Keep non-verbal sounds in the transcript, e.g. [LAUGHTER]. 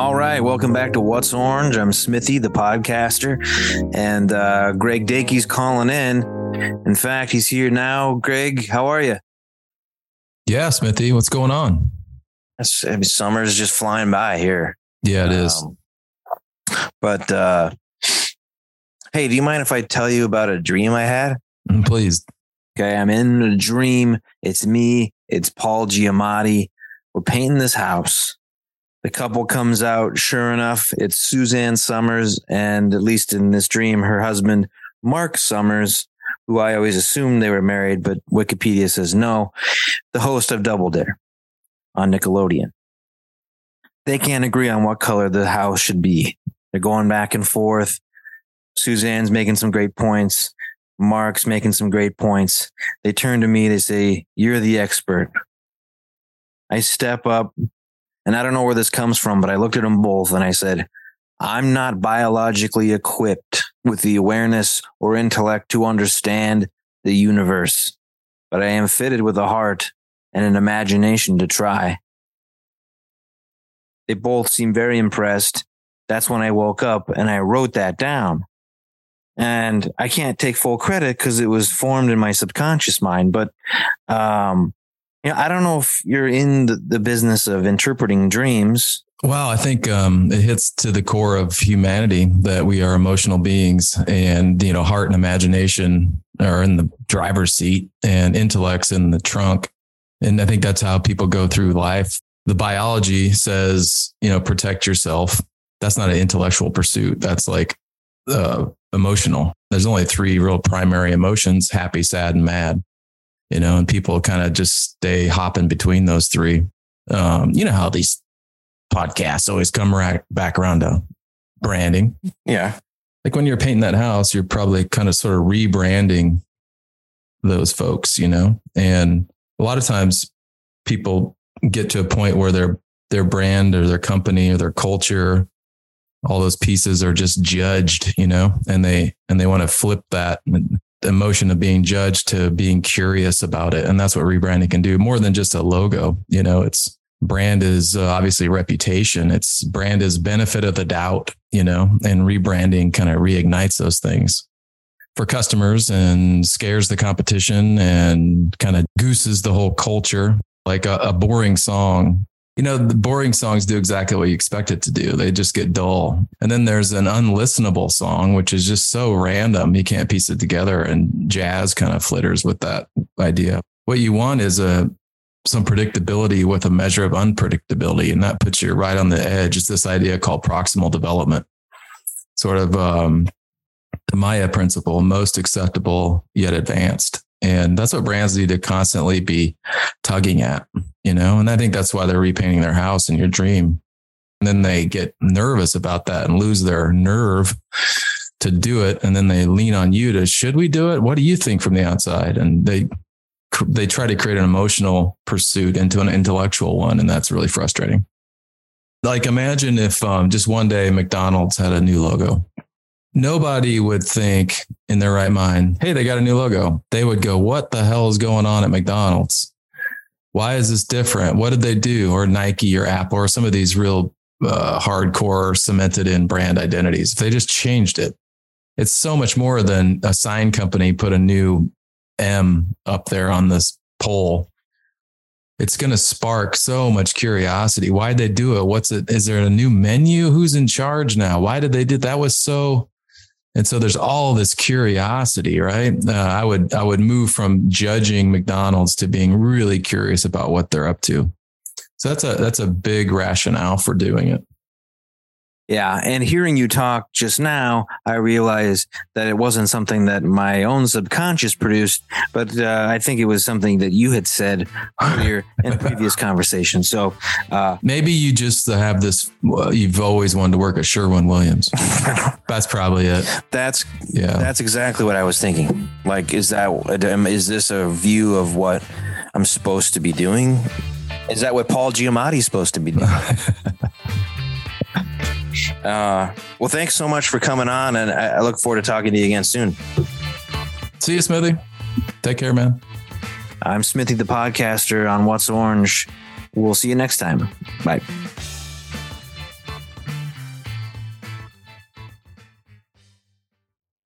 All right, welcome back to What's Orange. I'm Smithy, the podcaster, and uh, Greg Dakey's calling in. In fact, he's here now. Greg, how are you? Yeah, Smithy, what's going on? It's, I mean, summer's just flying by here. Yeah, it is. Um, but uh, hey, do you mind if I tell you about a dream I had? Mm, Please. Okay, I'm in a dream. It's me. It's Paul Giamatti. We're painting this house. The couple comes out. Sure enough, it's Suzanne Somers, and at least in this dream, her husband Marc Summers, who I always assumed they were married, but Wikipedia says no. The host of Double Dare on Nickelodeon. They can't agree on what color the house should be. They're going back and forth. Suzanne's making some great points. Marc's making some great points. They turn to me. They say, You're the expert. I step up and I don't know where this comes from, but I looked at them both and I said, I'm not biologically equipped with the awareness or intellect to understand the universe, but I am fitted with a heart and an imagination to try. They both seemed very impressed. That's when I woke up and I wrote that down. And I can't take full credit because it was formed in my subconscious mind, but um, you know, I don't know if you're in the, the business of interpreting dreams. Well, I think um, it hits to the core of humanity that we are emotional beings, and you know, heart and imagination are in the driver's seat, and intellects in the trunk. And I think that's how people go through life. The biology says, you know, protect yourself. That's not an intellectual pursuit. That's like uh, emotional. There's only three real primary emotions: happy, sad, and mad. You know, and people kind of just stay hopping between those three. Um, you know how these podcasts always come right back around to branding. Yeah. Like when you're painting that house, you're probably kind of sort of rebranding those folks, you know? And a lot of times people get to a point where their their brand or their company or their culture all those pieces are just judged, you know, and they and they want to flip that emotion of being judged to being curious about it. And that's what rebranding can do more than just a logo. You know, it's brand is uh, obviously reputation. It's brand is benefit of the doubt, you know, and rebranding kind of reignites those things for customers and scares the competition and kind of gooses the whole culture. Like a, a boring song you know, the boring songs do exactly what you expect it to do. They just get dull. And then there's an unlistenable song, which is just so random. You can't piece it together. And jazz kind of flitters with that idea. What you want is a some predictability with a measure of unpredictability. And that puts you right on the edge. It's this idea called proximal development, sort of um, the MAYA principle, most acceptable yet advanced. And that's what brands need to constantly be tugging at, you know? And I think that's why they're repainting their house in your dream. And then they get nervous about that and lose their nerve to do it. And then they lean on you to, should we do it? What do you think from the outside? And they, they try to create an emotional pursuit into an intellectual one. And that's really frustrating. Like imagine if um, just one day McDonald's had a new logo nobody would think in their right mind, hey, they got a new logo. They would go, what the hell is going on at McDonald's? Why is this different? What did they do? Or Nike or Apple or some of these real uh, hardcore cemented in brand identities. If they just changed it, it's so much more than a sign company put a new M up there on this pole. It's going to spark so much curiosity. Why'd they do it? What's it? Is there a new menu? Who's in charge now? Why did they do that? Was so and so there's all this curiosity, right? Uh, I would I would move from judging McDonald's to being really curious about what they're up to. So that's a that's a big rationale for doing it. Yeah. And hearing you talk just now, I realized that it wasn't something that my own subconscious produced, but uh, I think it was something that you had said [LAUGHS] earlier in previous conversation. So uh, maybe you just have this, you've always wanted to work at Sherwin Williams. [LAUGHS] that's probably it. That's, yeah, that's exactly what I was thinking. Like, is that, is this a view of what I'm supposed to be doing? Is that what Paul Giamatti is supposed to be doing? [LAUGHS] Uh, well, thanks so much for coming on, and I, I look forward to talking to you again soon. See you, Smithy. Take care, man. I'm Smithy, the podcaster on What's Orange. We'll see you next time. Bye.